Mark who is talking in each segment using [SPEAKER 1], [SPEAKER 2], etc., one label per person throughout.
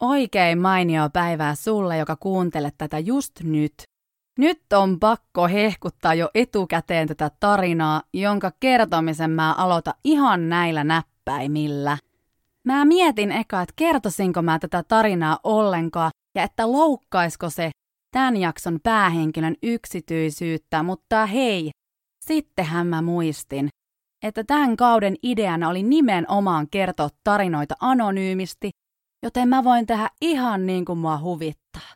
[SPEAKER 1] Oikein mainio päivää sulle, joka kuuntelet tätä just nyt. Nyt on pakko hehkuttaa jo etukäteen tätä tarinaa, jonka kertomisen mä aloitan ihan näillä näppäimillä. Mä mietin eka, että kertoisinko mä tätä tarinaa ollenkaan ja että loukkaisko se tämän jakson päähenkilön yksityisyyttä, mutta hei, sittenhän mä muistin, että tämän kauden ideana oli nimenomaan kertoa tarinoita anonyymisti, joten mä voin tehdä ihan niin kuin mua huvittaa.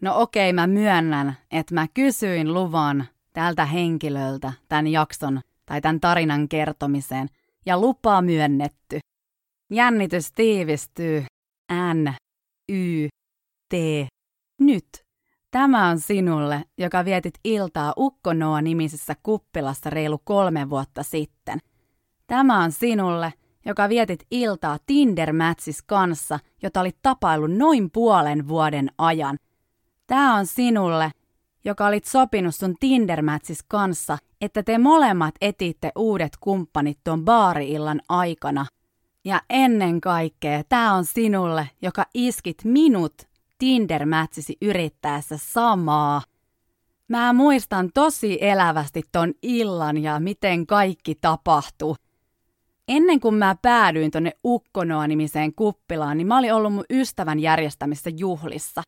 [SPEAKER 1] No okei, mä myönnän, että mä kysyin luvan tältä henkilöltä tämän jakson tai tämän tarinan kertomiseen, ja lupaa myönnetty. Jännitys tiivistyy. N, Y, T, nyt. Tämä on sinulle, joka vietit iltaa Ukkonoa-nimisessä kuppilassa reilu kolme vuotta sitten. Tämä on sinulle, joka vietit iltaa tinder kanssa, jota oli tapaillut noin puolen vuoden ajan. Tämä on sinulle, joka olit sopinut sun tinder kanssa, että te molemmat etitte uudet kumppanit tuon baariillan aikana. Ja ennen kaikkea, tämä on sinulle, joka iskit minut tinder yrittäessä samaa. Mä muistan tosi elävästi ton illan ja miten kaikki tapahtui. Ennen kuin mä päädyin tonne Ukkonoa-nimiseen kuppilaan, niin mä olin ollut mun ystävän järjestämissä juhlissa.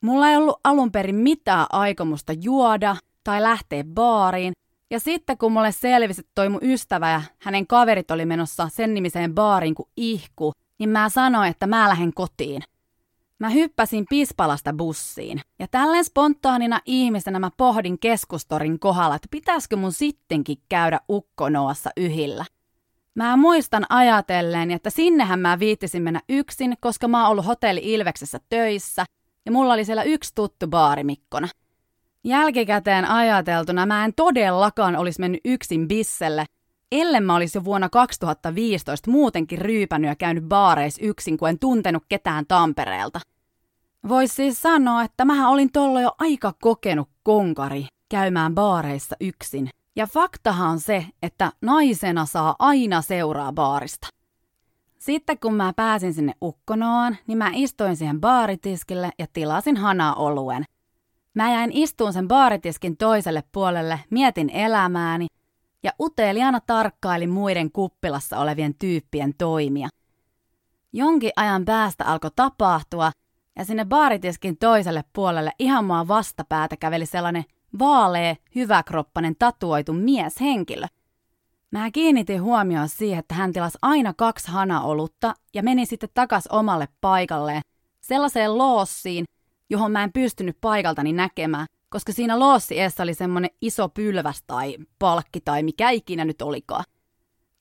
[SPEAKER 1] Mulla ei ollut alun perin mitään aikomusta juoda tai lähteä baariin, ja sitten kun mulle selvisi, että toi mun ystävä ja hänen kaverit oli menossa sen nimiseen baariin kuin ihku, niin mä sanoin, että mä lähden kotiin. Mä hyppäsin Pispalasta bussiin, ja tälleen spontaanina ihmisenä mä pohdin keskustorin kohdalla, että pitäisikö mun sittenkin käydä ukkonoassa yhillä. Mä muistan ajatellen, että sinnehän mä viittisin mennä yksin, koska mä oon ollut hotelli Ilveksessä töissä, ja mulla oli siellä yksi tuttu baarimikkona. Jälkikäteen ajateltuna mä en todellakaan olisi mennyt yksin bisselle, ellen mä olisi jo vuonna 2015 muutenkin ryypänyt ja käynyt baareissa yksin, kun en tuntenut ketään Tampereelta. Voisi siis sanoa, että mähän olin tollo jo aika kokenut konkari käymään baareissa yksin. Ja faktahan on se, että naisena saa aina seuraa baarista. Sitten kun mä pääsin sinne ukkonoaan, niin mä istuin siihen baaritiskille ja tilasin hanaa oluen. Mä jäin istuun sen baaritiskin toiselle puolelle, mietin elämääni ja uteliaana tarkkailin muiden kuppilassa olevien tyyppien toimia. Jonkin ajan päästä alkoi tapahtua ja sinne baaritiskin toiselle puolelle ihan mua vastapäätä käveli sellainen vaalea, hyväkroppainen tatuoitu mieshenkilö. Mä kiinnitin huomioon siihen, että hän tilasi aina kaksi hanaolutta ja meni sitten takas omalle paikalleen, sellaiseen loossiin, johon mä en pystynyt paikaltani näkemään, koska siinä loossiessa oli semmonen iso pylväs tai palkki tai mikä ikinä nyt olikaan.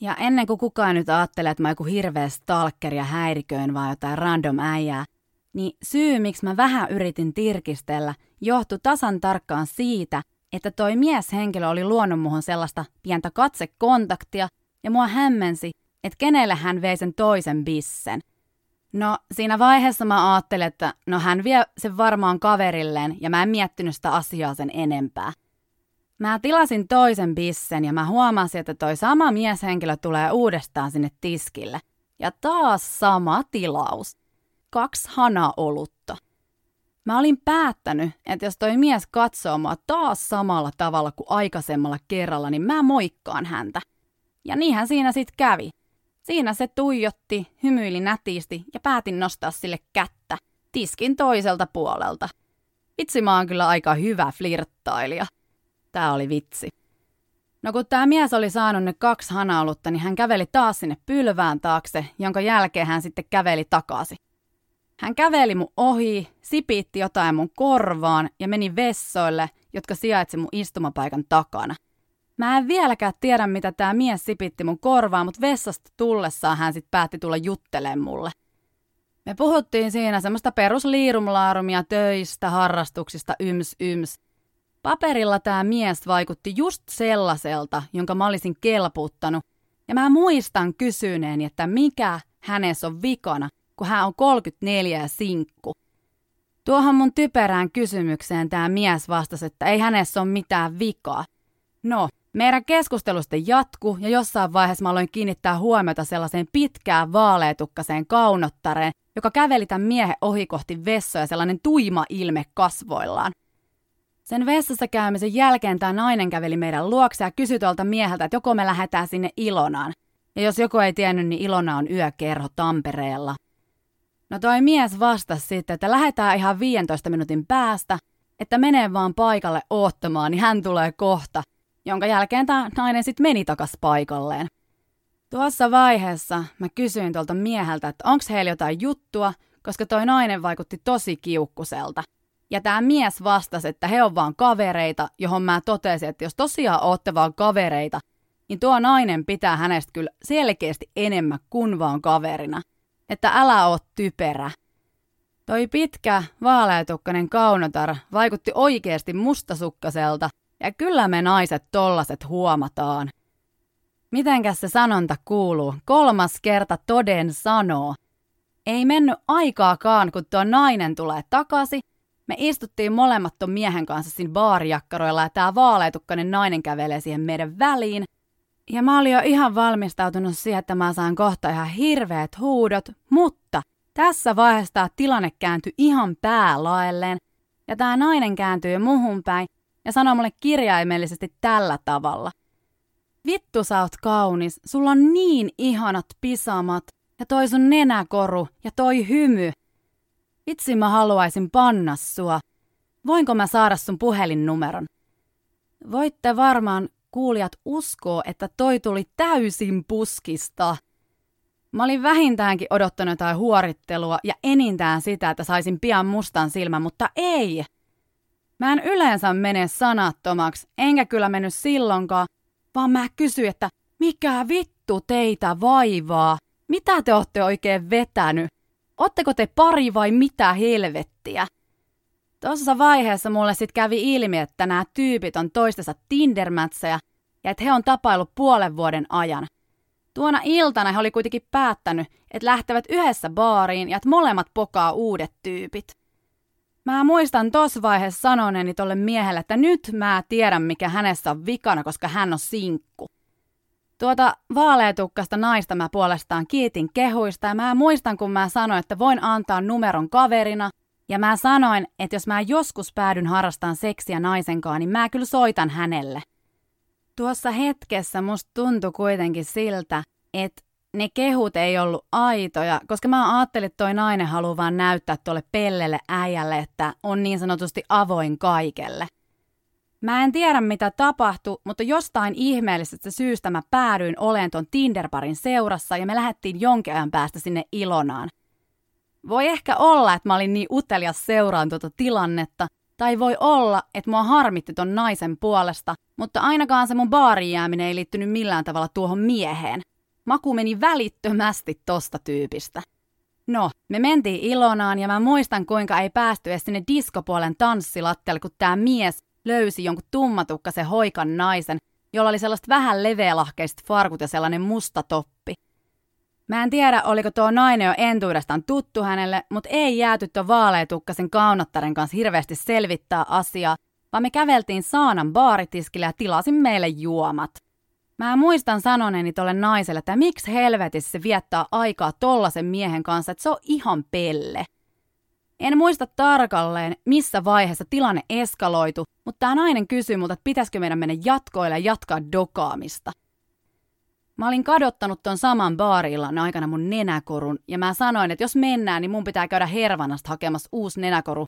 [SPEAKER 1] Ja ennen kuin kukaan nyt ajattelee, että mä joku hirveä stalker ja häiriköön vai jotain random äijää, niin syy, miksi mä vähän yritin tirkistellä, johtui tasan tarkkaan siitä, että toi mieshenkilö oli luonut muhun sellaista pientä katsekontaktia ja mua hämmensi, että kenelle hän vei sen toisen bissen. No, siinä vaiheessa mä ajattelin, että no hän vie sen varmaan kaverilleen ja mä en miettinyt sitä asiaa sen enempää. Mä tilasin toisen bissen ja mä huomasin, että toi sama mieshenkilö tulee uudestaan sinne tiskille. Ja taas sama tilaus kaksi hanaolutta. Mä olin päättänyt, että jos toi mies katsoo mua taas samalla tavalla kuin aikaisemmalla kerralla, niin mä moikkaan häntä. Ja niinhän siinä sitten kävi. Siinä se tuijotti, hymyili nätisti ja päätin nostaa sille kättä. Tiskin toiselta puolelta. Vitsi mä oon kyllä aika hyvä flirttailija. Tää oli vitsi. No kun tämä mies oli saanut ne kaksi hanaolutta, niin hän käveli taas sinne pylvään taakse, jonka jälkeen hän sitten käveli takaisin. Hän käveli mun ohi, sipitti jotain mun korvaan ja meni vessoille, jotka sijaitsi mun istumapaikan takana. Mä en vieläkään tiedä, mitä tämä mies sipitti mun korvaan, mutta vessasta tullessaan hän sitten päätti tulla juttelemaan mulle. Me puhuttiin siinä semmoista perusliirumlaarumia töistä, harrastuksista, yms yms. Paperilla tämä mies vaikutti just sellaiselta, jonka mä olisin kelputtanut. Ja mä muistan kysyneeni, että mikä hänessä on vikana – kun hän on 34 ja sinkku. Tuohon mun typerään kysymykseen tämä mies vastasi, että ei hänessä ole mitään vikaa. No, meidän keskustelusta jatku ja jossain vaiheessa mä aloin kiinnittää huomiota sellaiseen pitkään vaaleetukkaseen kaunottareen, joka käveli tämän miehen ohi kohti vessoja sellainen tuima ilme kasvoillaan. Sen vessassa käymisen jälkeen tämä nainen käveli meidän luokse ja kysyi tuolta mieheltä, että joko me lähdetään sinne Ilonaan. Ja jos joku ei tiennyt, niin Ilona on yökerho Tampereella. No toi mies vastasi sitten, että lähdetään ihan 15 minuutin päästä, että menee vaan paikalle oottamaan, niin hän tulee kohta, jonka jälkeen tämä nainen sitten meni takas paikalleen. Tuossa vaiheessa mä kysyin tuolta mieheltä, että onko heillä jotain juttua, koska toi nainen vaikutti tosi kiukkuselta. Ja tämä mies vastasi, että he on vaan kavereita, johon mä totesin, että jos tosiaan ootte vaan kavereita, niin tuo nainen pitää hänestä kyllä selkeästi enemmän kuin vaan kaverina. Että älä oo typerä. Toi pitkä, vaaleatukkainen kaunotar vaikutti oikeasti mustasukkaselta, ja kyllä me naiset tollaset huomataan. Mitenkäs se sanonta kuuluu? Kolmas kerta toden sanoo. Ei mennyt aikaakaan, kun tuo nainen tulee takaisin. Me istuttiin molemmat ton miehen kanssa siinä baarijakkaroilla ja tää vaaleetukkainen nainen kävelee siihen meidän väliin. Ja mä olin jo ihan valmistautunut siihen, että mä saan kohta ihan hirveät huudot, mutta tässä vaiheessa tilanne kääntyi ihan päälaelleen. Ja tämä nainen kääntyi muhun päin ja sanoi mulle kirjaimellisesti tällä tavalla. Vittu sä oot kaunis, sulla on niin ihanat pisamat ja toi sun nenäkoru ja toi hymy. Vitsi mä haluaisin panna sua. Voinko mä saada sun puhelinnumeron? Voitte varmaan kuulijat uskoo, että toi tuli täysin puskista. Mä olin vähintäänkin odottanut jotain huorittelua ja enintään sitä, että saisin pian mustan silmän, mutta ei. Mä en yleensä mene sanattomaksi, enkä kyllä mennyt silloinkaan, vaan mä kysyin, että mikä vittu teitä vaivaa? Mitä te olette oikein vetänyt? Otteko te pari vai mitä helvettiä? Tuossa vaiheessa mulle sitten kävi ilmi, että nämä tyypit on toistensa tinder ja että he on tapailut puolen vuoden ajan. Tuona iltana he oli kuitenkin päättänyt, että lähtevät yhdessä baariin ja että molemmat pokaa uudet tyypit. Mä muistan tuossa vaiheessa sanoneeni tolle miehelle, että nyt mä tiedän mikä hänessä on vikana, koska hän on sinkku. Tuota vaaleatukkasta naista mä puolestaan kiitin kehuista ja mä muistan kun mä sanoin, että voin antaa numeron kaverina. Ja mä sanoin, että jos mä joskus päädyn harrastamaan seksiä naisenkaan, niin mä kyllä soitan hänelle. Tuossa hetkessä musta tuntui kuitenkin siltä, että ne kehut ei ollut aitoja, koska mä ajattelin, että toi nainen haluaa vaan näyttää tuolle pellelle äijälle, että on niin sanotusti avoin kaikelle. Mä en tiedä mitä tapahtui, mutta jostain ihmeellisestä syystä mä päädyin oleen ton Tinderparin seurassa ja me lähdettiin jonkin ajan päästä sinne Ilonaan. Voi ehkä olla, että mä olin niin utelias seuraan tuota tilannetta, tai voi olla, että mua harmitti ton naisen puolesta, mutta ainakaan se mun baariin jääminen ei liittynyt millään tavalla tuohon mieheen. Maku meni välittömästi tosta tyypistä. No, me mentiin Ilonaan ja mä muistan kuinka ei päästy edes sinne diskopuolen tanssilattialle, kun tää mies löysi jonkun tummatukkasen hoikan naisen, jolla oli sellaista vähän leveälahkeiset farkut ja sellainen musta toppi. Mä en tiedä, oliko tuo nainen jo entuudestaan tuttu hänelle, mutta ei jääty tuon vaaleetukkasen kaunottaren kanssa hirveästi selvittää asiaa, vaan me käveltiin Saanan baaritiskille ja tilasin meille juomat. Mä muistan sanoneeni tolle naiselle, että miksi helvetissä se viettää aikaa tollasen miehen kanssa, että se on ihan pelle. En muista tarkalleen, missä vaiheessa tilanne eskaloitu, mutta tämä nainen kysyi multa, että pitäisikö meidän mennä jatkoille ja jatkaa dokaamista. Mä olin kadottanut ton saman baarillan aikana mun nenäkorun, ja mä sanoin, että jos mennään, niin mun pitää käydä Hervannasta hakemassa uusi nenäkoru.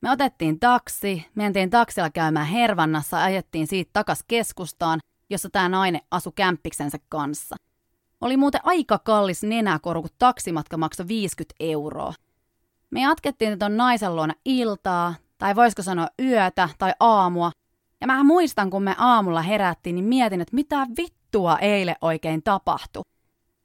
[SPEAKER 1] Me otettiin taksi, mentiin taksilla käymään Hervannassa ja ajettiin siitä takas keskustaan, jossa tämä nainen asui kämppiksensä kanssa. Oli muuten aika kallis nenäkoru, kun taksimatka maksoi 50 euroa. Me jatkettiin ton naisen luona iltaa, tai voisiko sanoa yötä tai aamua. Ja mä muistan, kun me aamulla herättiin, niin mietin, että mitä vittua eilen oikein tapahtui.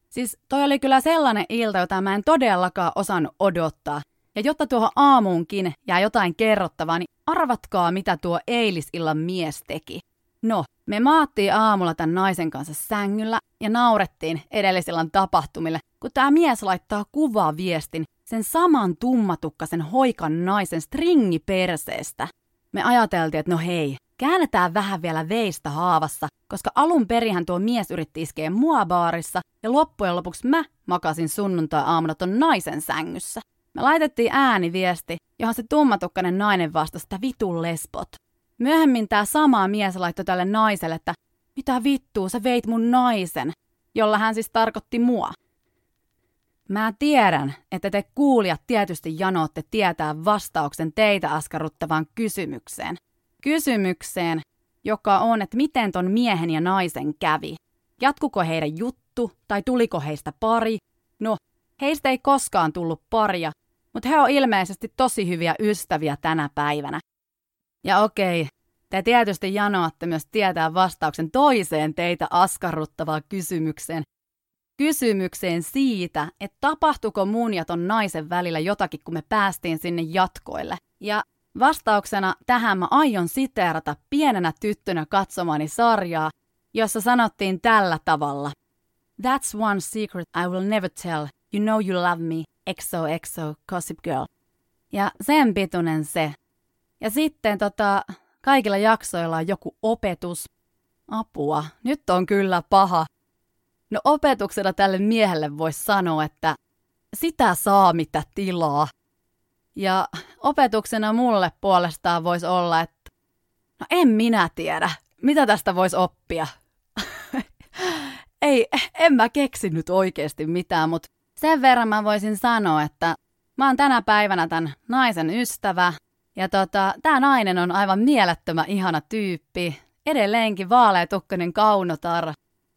[SPEAKER 1] Siis toi oli kyllä sellainen ilta, jota mä en todellakaan osannut odottaa. Ja jotta tuohon aamuunkin jää jotain kerrottavaa, niin arvatkaa mitä tuo eilisillan mies teki. No, me maattiin aamulla tämän naisen kanssa sängyllä ja naurettiin edellisillan tapahtumille, kun tämä mies laittaa kuvaviestin sen saman tummatukkasen hoikan naisen stringiperseestä. Me ajateltiin, että no hei, käännetään vähän vielä veistä haavassa, koska alun perihän tuo mies yritti iskeä mua baarissa ja loppujen lopuksi mä makasin sunnuntai-aamuna ton naisen sängyssä. Me laitettiin ääniviesti, johon se tummatukkainen nainen vastasi, että vitun lesbot. Myöhemmin tämä sama mies laittoi tälle naiselle, että mitä vittua, sä veit mun naisen, jolla hän siis tarkoitti mua. Mä tiedän, että te kuulijat tietysti janootte tietää vastauksen teitä askarruttavaan kysymykseen. Kysymykseen, joka on, että miten ton miehen ja naisen kävi. Jatkuko heidän juttu tai tuliko heistä pari? No, heistä ei koskaan tullut paria, mutta he on ilmeisesti tosi hyviä ystäviä tänä päivänä. Ja okei, te tietysti janoatte myös tietää vastauksen toiseen teitä askarruttavaan kysymykseen. Kysymykseen siitä, että tapahtuko mun ja ton naisen välillä jotakin, kun me päästiin sinne jatkoille. Ja vastauksena tähän mä aion siteerata pienenä tyttönä katsomani sarjaa, jossa sanottiin tällä tavalla. That's one secret I will never tell. You know you love me. XOXO Gossip Girl. Ja sen pituinen se. Ja sitten tota, kaikilla jaksoilla on joku opetus. Apua, nyt on kyllä paha. No opetuksena tälle miehelle voisi sanoa, että sitä saa mitä tilaa. Ja opetuksena mulle puolestaan voisi olla, että no en minä tiedä, mitä tästä voisi oppia. Ei, en mä keksinyt oikeasti mitään, mutta sen verran mä voisin sanoa, että mä oon tänä päivänä tämän naisen ystävä. Ja tota, tää nainen on aivan mielettömän ihana tyyppi. Edelleenkin vaaleatukkainen kaunotar.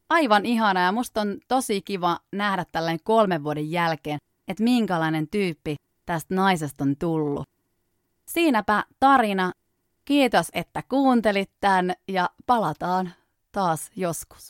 [SPEAKER 1] Aivan ihana ja musta on tosi kiva nähdä tällainen kolmen vuoden jälkeen, että minkälainen tyyppi tästä naisesta on tullut. Siinäpä tarina. Kiitos, että kuuntelit tämän ja palataan taas joskus.